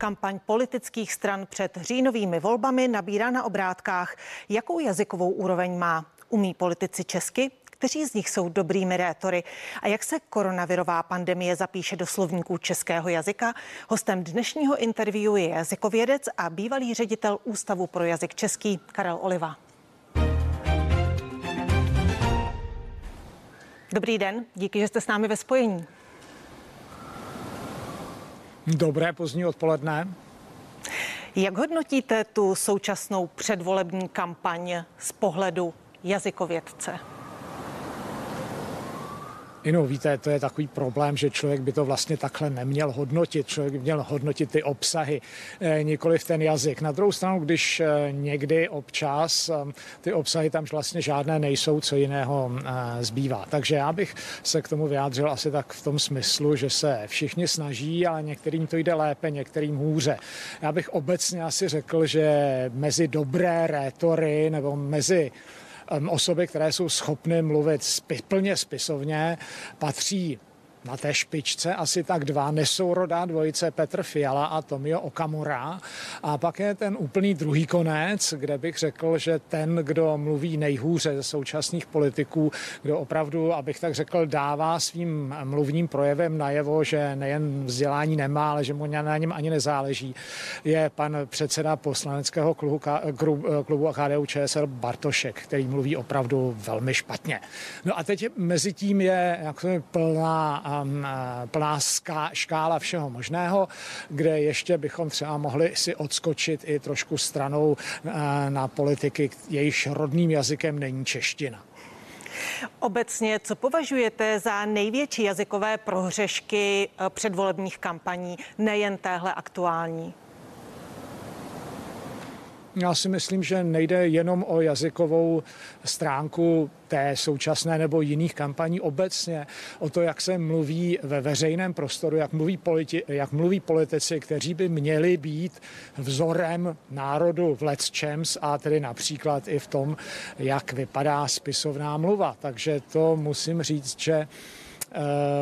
Kampaň politických stran před říjnovými volbami nabírá na obrátkách. Jakou jazykovou úroveň má? Umí politici česky? Kteří z nich jsou dobrými rétory? A jak se koronavirová pandemie zapíše do slovníků českého jazyka? Hostem dnešního interview je jazykovědec a bývalý ředitel Ústavu pro jazyk český Karel Oliva. Dobrý den, díky, že jste s námi ve spojení. Dobré pozdní odpoledne. Jak hodnotíte tu současnou předvolební kampaň z pohledu jazykovědce? Inu, víte, to je takový problém, že člověk by to vlastně takhle neměl hodnotit. Člověk by měl hodnotit ty obsahy, eh, nikoli v ten jazyk. Na druhou stranu, když eh, někdy občas eh, ty obsahy tam vlastně žádné nejsou, co jiného zbývá. Takže já bych se k tomu vyjádřil asi tak v tom smyslu, že se všichni snaží, ale některým to jde lépe, některým hůře. Já bych obecně asi řekl, že mezi dobré rétory nebo mezi osoby, které jsou schopny mluvit plně spisovně, patří na té špičce asi tak dva nesourodá dvojice Petr Fiala a Tomio Okamura. A pak je ten úplný druhý konec, kde bych řekl, že ten, kdo mluví nejhůře ze současných politiků, kdo opravdu, abych tak řekl, dává svým mluvním projevem najevo, že nejen vzdělání nemá, ale že mu na něm ani nezáleží, je pan předseda poslaneckého klubu, klubu KDU ČSL Bartošek, který mluví opravdu velmi špatně. No a teď mezi tím je jak plná Um, plná škála všeho možného, kde ještě bychom třeba mohli si odskočit i trošku stranou uh, na politiky, jejichž rodným jazykem není čeština. Obecně, co považujete za největší jazykové prohřešky uh, předvolebních kampaní, nejen téhle aktuální? Já si myslím, že nejde jenom o jazykovou stránku té současné nebo jiných kampaní obecně, o to, jak se mluví ve veřejném prostoru, jak mluví, politi- jak mluví politici, kteří by měli být vzorem národu v Let's Champs a tedy například i v tom, jak vypadá spisovná mluva. Takže to musím říct, že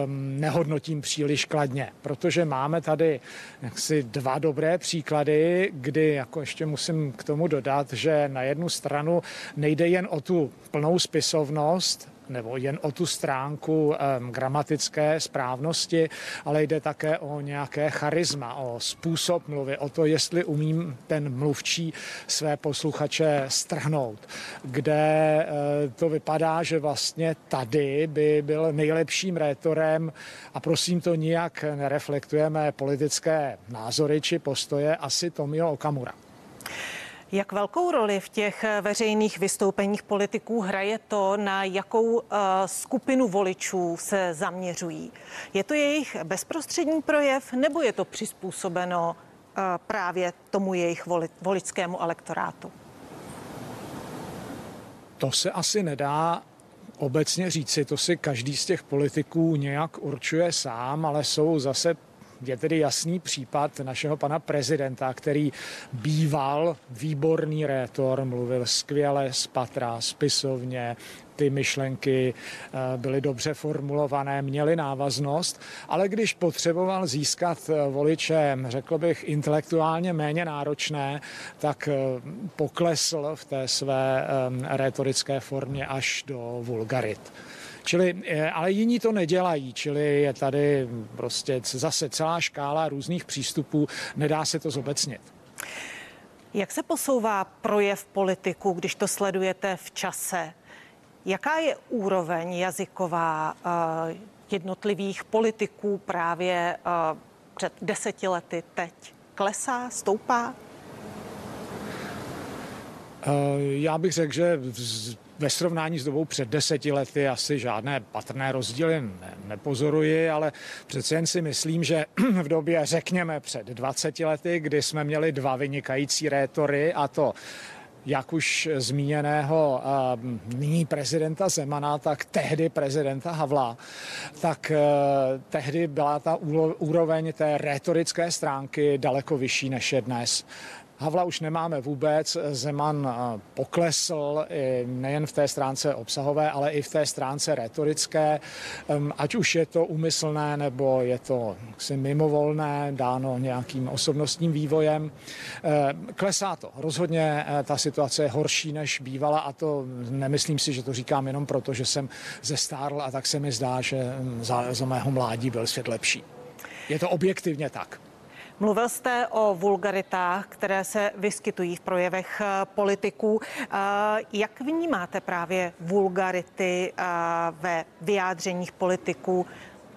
nehodnotím příliš kladně, protože máme tady jaksi dva dobré příklady, kdy jako ještě musím k tomu dodat, že na jednu stranu nejde jen o tu plnou spisovnost, nebo jen o tu stránku gramatické správnosti, ale jde také o nějaké charisma, o způsob mluvy, o to, jestli umím ten mluvčí své posluchače strhnout, kde uh, to vypadá, že vlastně tady by byl nejlepším rétorem a prosím to nijak nereflektujeme politické názory či postoje asi Tomio Okamura. Jak velkou roli v těch veřejných vystoupeních politiků hraje to, na jakou uh, skupinu voličů se zaměřují? Je to jejich bezprostřední projev nebo je to přizpůsobeno uh, právě tomu jejich voli, voličskému elektorátu? To se asi nedá obecně říci, to si každý z těch politiků nějak určuje sám, ale jsou zase je tedy jasný případ našeho pana prezidenta, který býval výborný rétor, mluvil skvěle z patra, spisovně, ty myšlenky eh, byly dobře formulované, měly návaznost, ale když potřeboval získat eh, voliče, řekl bych, intelektuálně méně náročné, tak eh, poklesl v té své rétorické formě až do vulgarit. Čili, eh, ale jiní to nedělají, čili je tady prostě zase celá škála různých přístupů, nedá se to zobecnit. Jak se posouvá projev politiku, když to sledujete v čase? Jaká je úroveň jazyková uh, jednotlivých politiků právě uh, před deseti lety teď? Klesá, stoupá? Já bych řekl, že ve srovnání s dobou před deseti lety asi žádné patrné rozdíly ne, nepozoruji, ale přece jen si myslím, že v době, řekněme, před 20 lety, kdy jsme měli dva vynikající rétory a to jak už zmíněného uh, nyní prezidenta Zemana, tak tehdy prezidenta Havla, tak uh, tehdy byla ta úroveň té rétorické stránky daleko vyšší než je dnes. Havla už nemáme vůbec. Zeman poklesl nejen v té stránce obsahové, ale i v té stránce retorické. Ať už je to umyslné nebo je to si mimovolné, dáno nějakým osobnostním vývojem. Klesá to. Rozhodně ta situace je horší, než bývala a to nemyslím si, že to říkám jenom proto, že jsem zestárl a tak se mi zdá, že za, za mého mládí byl svět lepší. Je to objektivně tak. Mluvil jste o vulgaritách, které se vyskytují v projevech eh, politiků. Eh, jak vnímáte právě vulgarity eh, ve vyjádřeních politiků?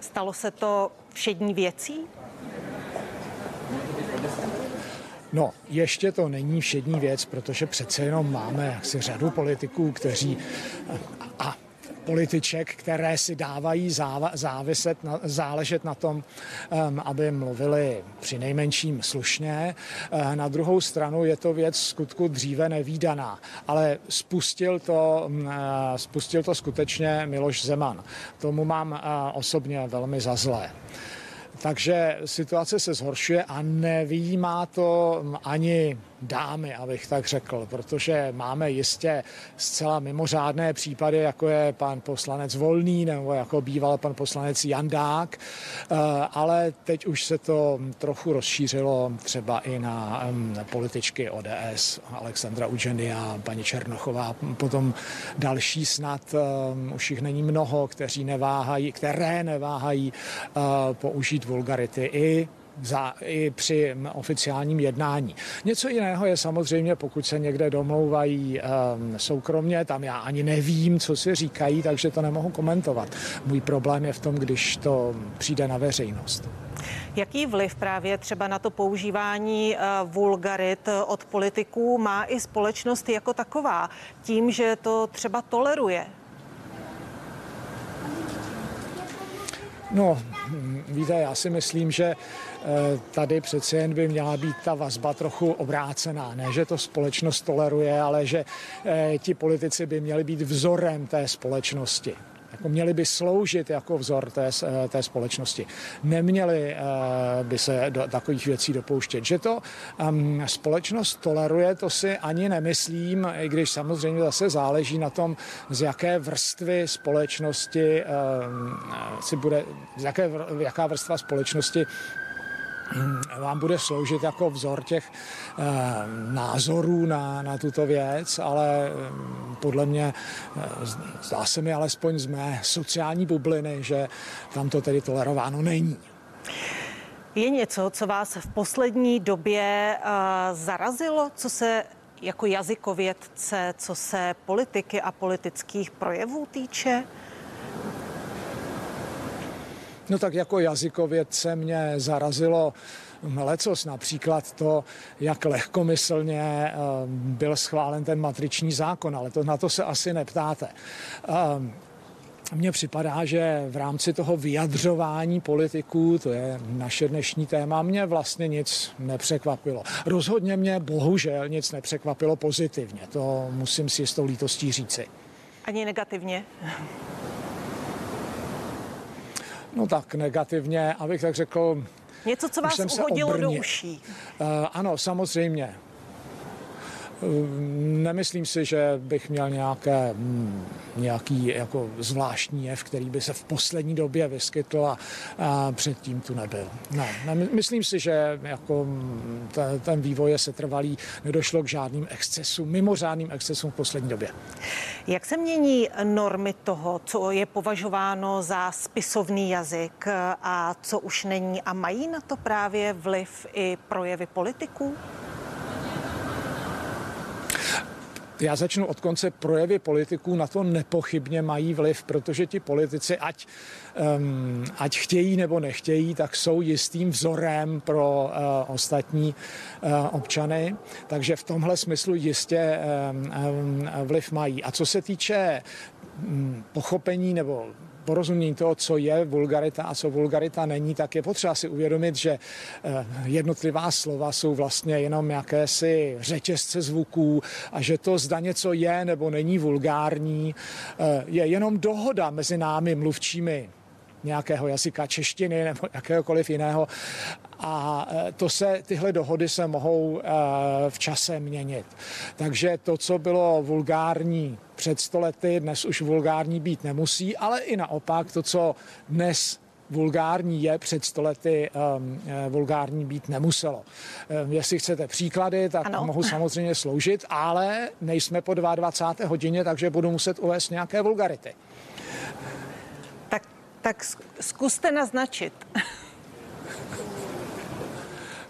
Stalo se to všední věcí? No, ještě to není všední věc, protože přece jenom máme jaksi řadu politiků, kteří a političek, které si dávají záviset na, záležet na tom, um, aby mluvili při nejmenším slušně. Uh, na druhou stranu je to věc skutku dříve nevýdaná, ale spustil to, uh, spustil to skutečně Miloš Zeman. Tomu mám uh, osobně velmi za zlé. Takže situace se zhoršuje a nevýjímá to ani dámy, abych tak řekl, protože máme jistě zcela mimořádné případy, jako je pan poslanec Volný nebo jako býval pan poslanec Jandák, eh, ale teď už se to trochu rozšířilo třeba i na političky ODS, Alexandra Udženy a paní Černochová, potom další snad, už jich není mnoho, kteří neváhají, které neváhají eh, použít vulgarity i za, i při oficiálním jednání. Něco jiného je samozřejmě, pokud se někde domlouvají um, soukromně, tam já ani nevím, co si říkají, takže to nemohu komentovat. Můj problém je v tom, když to přijde na veřejnost. Jaký vliv právě třeba na to používání uh, vulgarit od politiků má i společnost jako taková, tím, že to třeba toleruje? No, víte, já si myslím, že eh, tady přece jen by měla být ta vazba trochu obrácená. Ne, že to společnost toleruje, ale že eh, ti politici by měli být vzorem té společnosti jako měli by sloužit jako vzor té, eh, té společnosti. Neměli by se do takových věcí dopouštět. Že to um, společnost toleruje, to si ani nemyslím, i když samozřejmě zase záleží na tom, z jaké vrstvy společnosti um, si bude, z jaké, jaká vrstva společnosti vám bude sloužit jako vzor těch eh, názorů na, na tuto věc, ale mm, podle mě eh, zdá se mi alespoň z mé sociální bubliny, že tam to tedy tolerováno není. Je něco, co vás v poslední době uh, zarazilo, co se jako jazykovědce, co se politiky a politických projevů týče? No tak jako jazykovědce mě zarazilo lecos, například to, jak lehkomyslně eh, byl schválen ten matriční zákon, ale to, na to se asi neptáte. Eh, mně připadá, že v rámci toho vyjadřování politiků, to je naše dnešní téma, mě vlastně nic nepřekvapilo. Rozhodně mě bohužel nic nepřekvapilo pozitivně, to musím si s tou lítostí říci. Ani negativně? No tak negativně, abych tak řekl. Něco, co vás uhodilo do uší. Uh, ano, samozřejmě. Nemyslím si, že bych měl nějaké, mm, nějaký jako zvláštní jev, který by se v poslední době vyskytl a, a předtím tu nebyl. Ne, ne, myslím si, že jako mm, ten, ten vývoj je setrvalý, nedošlo k žádným excesům, mimořádným excesům v poslední době. Jak se mění normy toho, co je považováno za spisovný jazyk a co už není a mají na to právě vliv i projevy politiků? Já začnu od konce. Projevy politiků na to nepochybně mají vliv, protože ti politici, ať, um, ať chtějí nebo nechtějí, tak jsou jistým vzorem pro uh, ostatní uh, občany. Takže v tomhle smyslu jistě um, um, vliv mají. A co se týče um, pochopení nebo porozumění toho, co je vulgarita a co vulgarita není, tak je potřeba si uvědomit, že eh, jednotlivá slova jsou vlastně jenom jakési řetězce zvuků a že to zda něco je nebo není vulgární, eh, je jenom dohoda mezi námi mluvčími nějakého jazyka češtiny nebo jakéhokoliv jiného. A to se, tyhle dohody se mohou v čase měnit. Takže to, co bylo vulgární před stolety, dnes už vulgární být nemusí, ale i naopak to, co dnes vulgární je, před stolety um, eh, vulgární být nemuselo. Um, jestli chcete příklady, tak ano. mohu samozřejmě sloužit, ale nejsme po 22. hodině, takže budu muset uvést nějaké vulgarity. Tak, zkuste naznačit.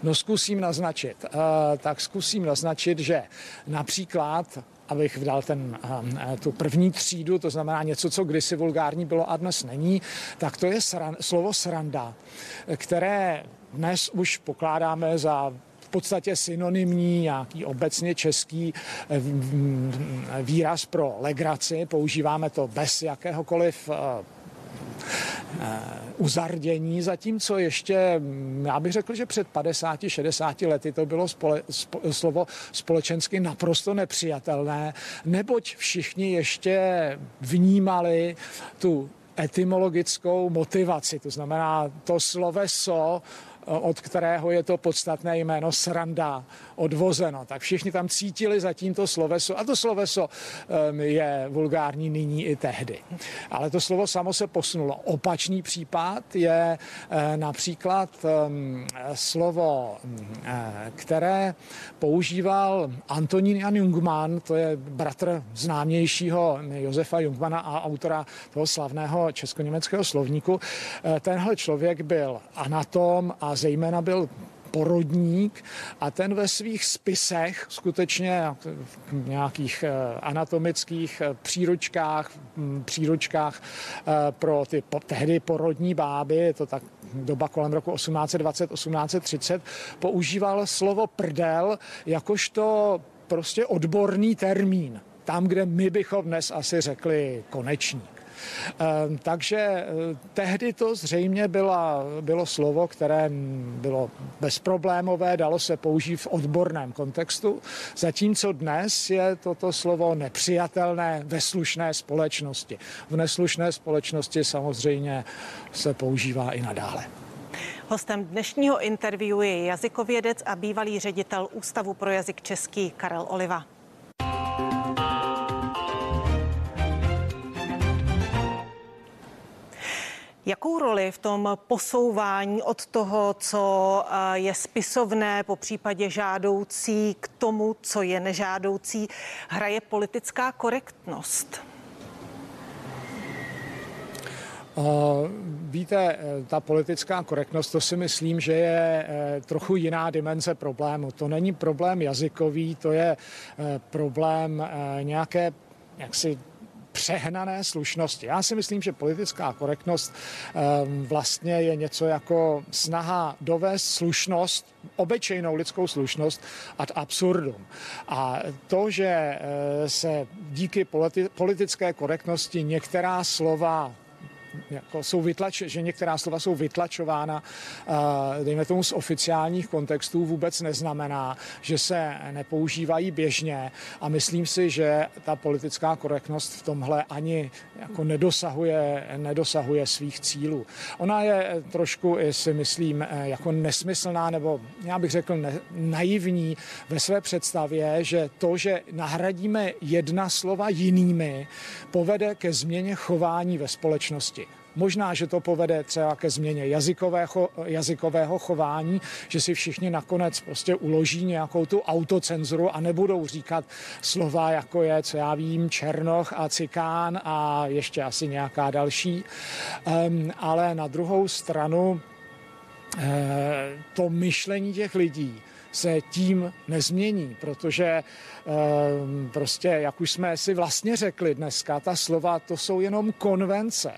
No zkusím naznačit. Uh, tak zkusím naznačit, že například abych vdal ten, eh, tu první třídu, to znamená něco, co kdysi vulgární bylo a dnes není, tak to je sran, slovo sranda, které dnes už pokládáme za v podstatě synonymní, nějaký obecně český eh, výraz pro legraci. Používáme to bez jakéhokoliv eh, Eh, uzardění, zatímco ještě, mm, já bych řekl, že před 50-60 lety to bylo spole, spo, slovo společensky naprosto nepřijatelné, neboť všichni ještě vnímali tu etymologickou motivaci, to znamená to sloveso, od kterého je to podstatné jméno sranda odvozeno. Tak všichni tam cítili za tímto sloveso a to sloveso je vulgární nyní i tehdy. Ale to slovo samo se posunulo. Opačný případ je eh, například slovo, eh, které používal Antonín Jan Jungmann, to je bratr známějšího Josefa Jungmana a autora toho slavného česko-německého slovníku. Eh, tenhle člověk byl anatom a zejména byl porodník a ten ve svých spisech, skutečně v nějakých eh, anatomických eh, příručkách, hm, příručkách eh, pro ty tehdy porodní báby, je to tak doba kolem roku 1820-1830, používal slovo prdel jakožto prostě odborný termín. Tam, kde my bychom dnes asi řekli konečník. Ehm, takže eh, tehdy to zřejmě byla, bylo slovo, které bylo bezproblémové, dalo se použít v odborném kontextu, zatímco dnes je toto slovo nepřijatelné ve slušné společnosti. V neslušné společnosti samozřejmě se používá i nadále. Hostem dnešního interview je jazykovědec a bývalý ředitel Ústavu pro jazyk český Karel Oliva. Jakou roli v tom posouvání od toho, co eh, je spisovné, po případě žádoucí, k tomu, co je nežádoucí, hraje politická korektnost? Uh, víte, eh, ta politická korektnost, to si myslím, že je trochu jiná dimenze problému. To není problém jazykový, to je problém nějaké jaksi přehnané slušnosti. Já si myslím, že politická korektnost ehm, vlastně je něco jako snaha dovést slušnost, obyčejnou lidskou slušnost ad absurdum. A to, že eh, se díky politi- politické korektnosti některá slova jako jsou vytlač, že některá slova jsou vytlačována, dejme tomu z oficiálních kontextů, vůbec neznamená, že se nepoužívají běžně a myslím si, že ta politická korektnost v tomhle ani jako nedosahuje, nedosahuje svých cílů. Ona je trošku, si myslím, jako nesmyslná nebo já bych řekl ne, naivní ve své představě, že to, že nahradíme jedna slova jinými, povede ke změně chování ve společnosti. Možná, že to povede třeba ke změně jazykového, jazykového chování, že si všichni nakonec prostě uloží nějakou tu autocenzuru a nebudou říkat slova, jako je, co já vím, Černoch a Cikán a ještě asi nějaká další. Um, ale na druhou stranu eh, to myšlení těch lidí se tím nezmění, protože ehm, prostě, jak už jsme si vlastně řekli dneska, ta slova to jsou jenom konvence,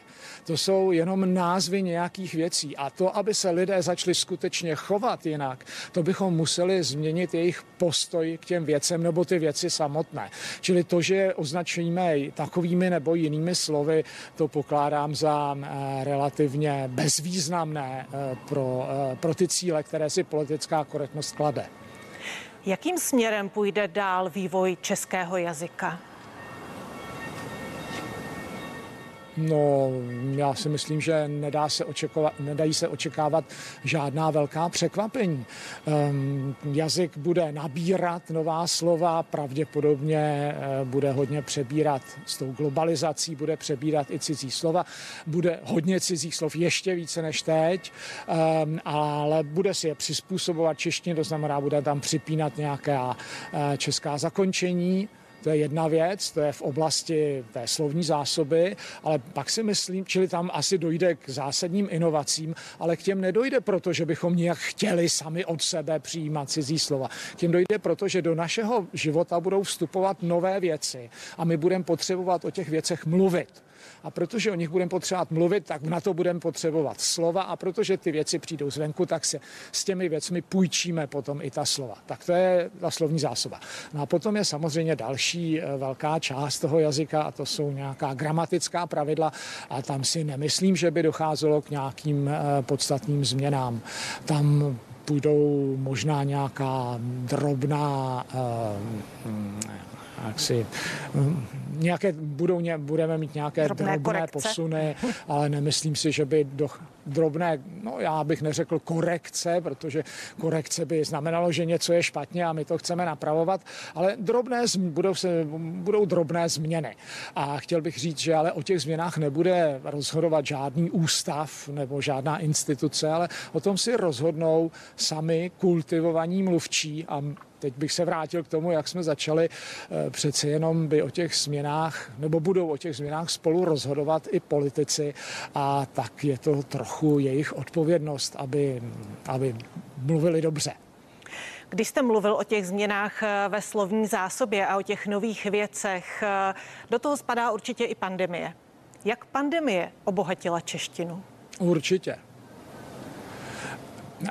to jsou jenom názvy nějakých věcí a to, aby se lidé začali skutečně chovat jinak, to bychom museli změnit jejich postoj k těm věcem nebo ty věci samotné. Čili to, že označíme takovými nebo jinými slovy, to pokládám za eh, relativně bezvýznamné eh, pro, eh, pro ty cíle, které si politická korektnost klade. Jakým směrem půjde dál vývoj českého jazyka? No, já si myslím, že nedá se očekovat, nedají se očekávat žádná velká překvapení. Um, jazyk bude nabírat nová slova, pravděpodobně uh, bude hodně přebírat s tou globalizací, bude přebírat i cizí slova, bude hodně cizích slov ještě více než teď, um, ale bude si je přizpůsobovat češtině, to znamená, bude tam připínat nějaká uh, česká zakončení, to je jedna věc, to je v oblasti té slovní zásoby, ale pak si myslím, čili tam asi dojde k zásadním inovacím, ale k těm nedojde proto, že bychom nějak chtěli sami od sebe přijímat cizí slova. K těm dojde proto, že do našeho života budou vstupovat nové věci a my budeme potřebovat o těch věcech mluvit. A protože o nich budeme potřebovat mluvit, tak na to budeme potřebovat slova a protože ty věci přijdou zvenku, tak se s těmi věcmi půjčíme potom i ta slova. Tak to je ta slovní zásoba. No a potom je samozřejmě další eh, velká část toho jazyka a to jsou nějaká gramatická pravidla a tam si nemyslím, že by docházelo k nějakým eh, podstatným změnám. Tam půjdou možná nějaká drobná uh, jaksi, mm, nějaké, budou, budeme mít nějaké drobné, drobné posuny, ale nemyslím si, že by do, drobné, no já bych neřekl korekce, protože korekce by znamenalo, že něco je špatně a my to chceme napravovat, ale drobné, budou, se, budou drobné změny. A chtěl bych říct, že ale o těch změnách nebude rozhodovat žádný ústav nebo žádná instituce, ale o tom si rozhodnou sami kultivovaní mluvčí a Teď bych se vrátil k tomu, jak jsme začali. Eh, přeci jenom by o těch změnách, nebo budou o těch změnách spolu rozhodovat i politici a tak je to trochu jejich odpovědnost, aby, aby mluvili dobře. Když jste mluvil o těch změnách eh, ve slovní zásobě a o těch nových věcech, eh, do toho spadá určitě i pandemie. Jak pandemie obohatila češtinu? Určitě.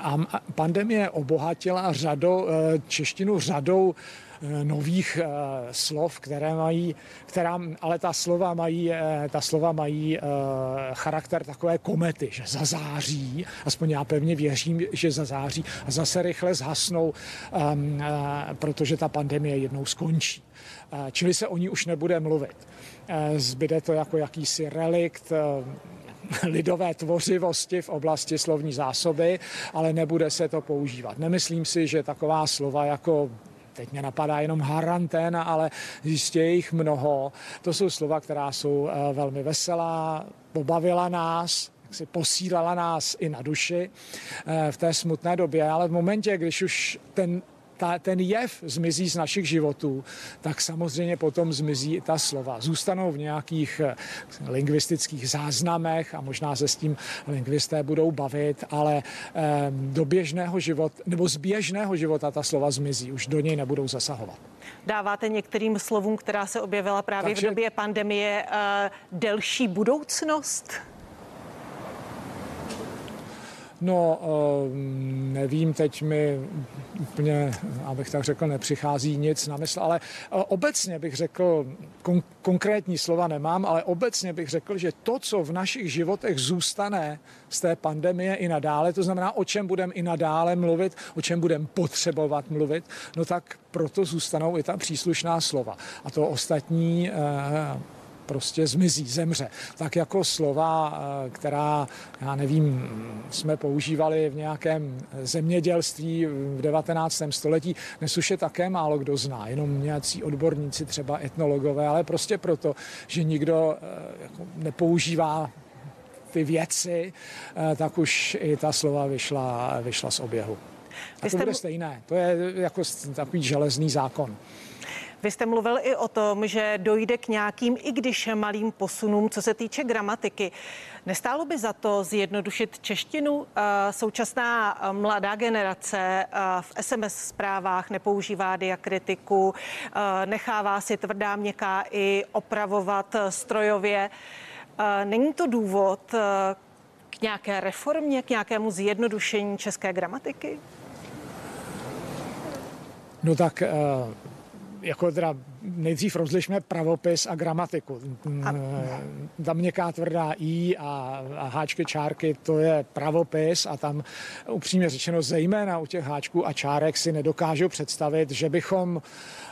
A pandemie obohatila řadou, eh, češtinu řadou eh, nových eh, slov, které mají, která, ale ta slova mají, ta slova mají charakter takové komety, že zazáří, aspoň já pevně věřím, že zazáří a zase rychle zhasnou, ehm, protože ta pandemie jednou skončí. Čili se o ní už nebude mluvit. Zbyde to jako jakýsi relikt lidové tvořivosti v oblasti slovní zásoby, ale nebude se to používat. Nemyslím si, že taková slova jako teď mě napadá jenom haranténa, ale jistě je jich mnoho. To jsou slova, která jsou eh, velmi veselá, pobavila nás, si posílala nás i na duši eh, v té smutné době, ale v momentě, když už ten ta, ten jev zmizí z našich životů, tak samozřejmě potom zmizí i ta slova. Zůstanou v nějakých eh, lingvistických záznamech a možná se s tím lingvisté budou bavit, ale eh, do běžného života, nebo z běžného života ta slova zmizí, už do něj nebudou zasahovat. Dáváte některým slovům, která se objevila právě Takže... v době pandemie, eh, delší budoucnost? No, ehm, nevím, teď mi úplně, abych tak řekl, nepřichází nic na mysl, ale e, obecně bych řekl, kon- konkrétní slova nemám, ale obecně bych řekl, že to, co v našich životech zůstane z té pandemie i nadále, to znamená, o čem budeme i nadále mluvit, o čem budeme potřebovat mluvit, no tak proto zůstanou i ta příslušná slova. A to ostatní eh, prostě zmizí, zemře. Tak jako slova, eh, která, já nevím, jsme používali v nějakém zemědělství v 19. století, dnes už je také málo kdo zná, jenom nějací odborníci, třeba etnologové, ale prostě proto, že nikdo eh, jako nepoužívá ty věci, eh, tak už i ta slova vyšla, vyšla z oběhu. A to bude stejné. To je jako takový železný zákon. Vy jste mluvil i o tom, že dojde k nějakým, i když malým posunům, co se týče gramatiky. Nestálo by za to zjednodušit češtinu? Eh, současná eh, mladá generace eh, v SMS zprávách nepoužívá diakritiku, nechává si tvrdá měkká i opravovat strojově. Není to důvod k nějaké reformě, k nějakému zjednodušení české gramatiky? No tak jako teda nejdřív rozlišme pravopis a gramatiku. A... Ta měkká tvrdá i a, a háčky čárky, to je pravopis a tam upřímně řečeno zejména u těch háčků a čárek si nedokážu představit, že bychom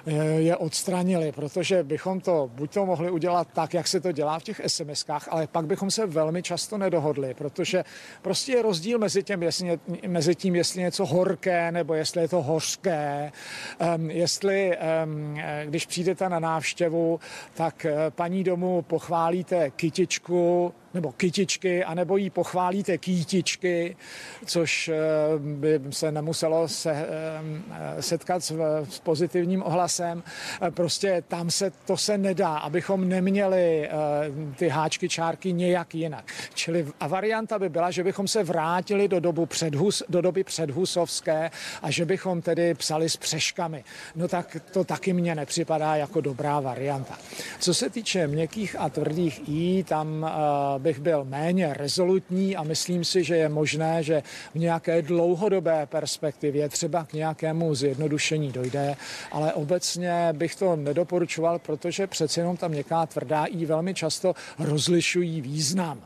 eh, je odstranili, protože bychom to buď to mohli udělat tak, jak se to dělá v těch SMS-kách, ale pak bychom se velmi často nedohodli, protože prostě je rozdíl mezi, tím, jestli, mezi tím, jestli něco horké nebo jestli je to hořké, jestli um, když přijdete na návštěvu, tak eh, paní domů pochválíte kytičku, nebo kytičky, anebo jí pochválíte kýtičky, což eh, by se nemuselo se, eh, setkat s, s pozitivním ohlasem. Eh, prostě tam se to se nedá, abychom neměli ty háčky, čárky nějak jinak. Čili a varianta by byla, že bychom se vrátili do, dobu předhus, do doby předhusovské a že bychom tedy psali s přeškami. No tak to taky mně nepřipadá jako dobrá varianta. Co se týče měkkých a tvrdých i, tam bych byl méně rezolutní a myslím si, že je možné, že v nějaké dlouhodobé perspektivě třeba k nějakému zjednodušení dojde, ale obecně bych to nedoporučoval, protože přece jenom ta měkká tvrdá i velmi často rozlišují význam.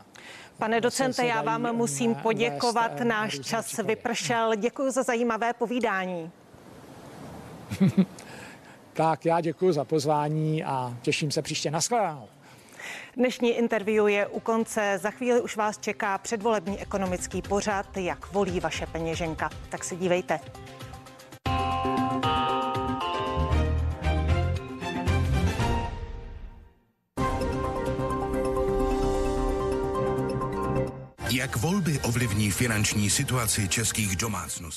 Pane docente, já vám musím poděkovat. Náš čas vypršel. Děkuji za zajímavé povídání. tak já děkuji za pozvání a těším se příště. Naschledanou. Dnešní interview je u konce. Za chvíli už vás čeká předvolební ekonomický pořad, jak volí vaše peněženka. Tak se dívejte. Jak volby ovlivní finanční situaci českých domácností?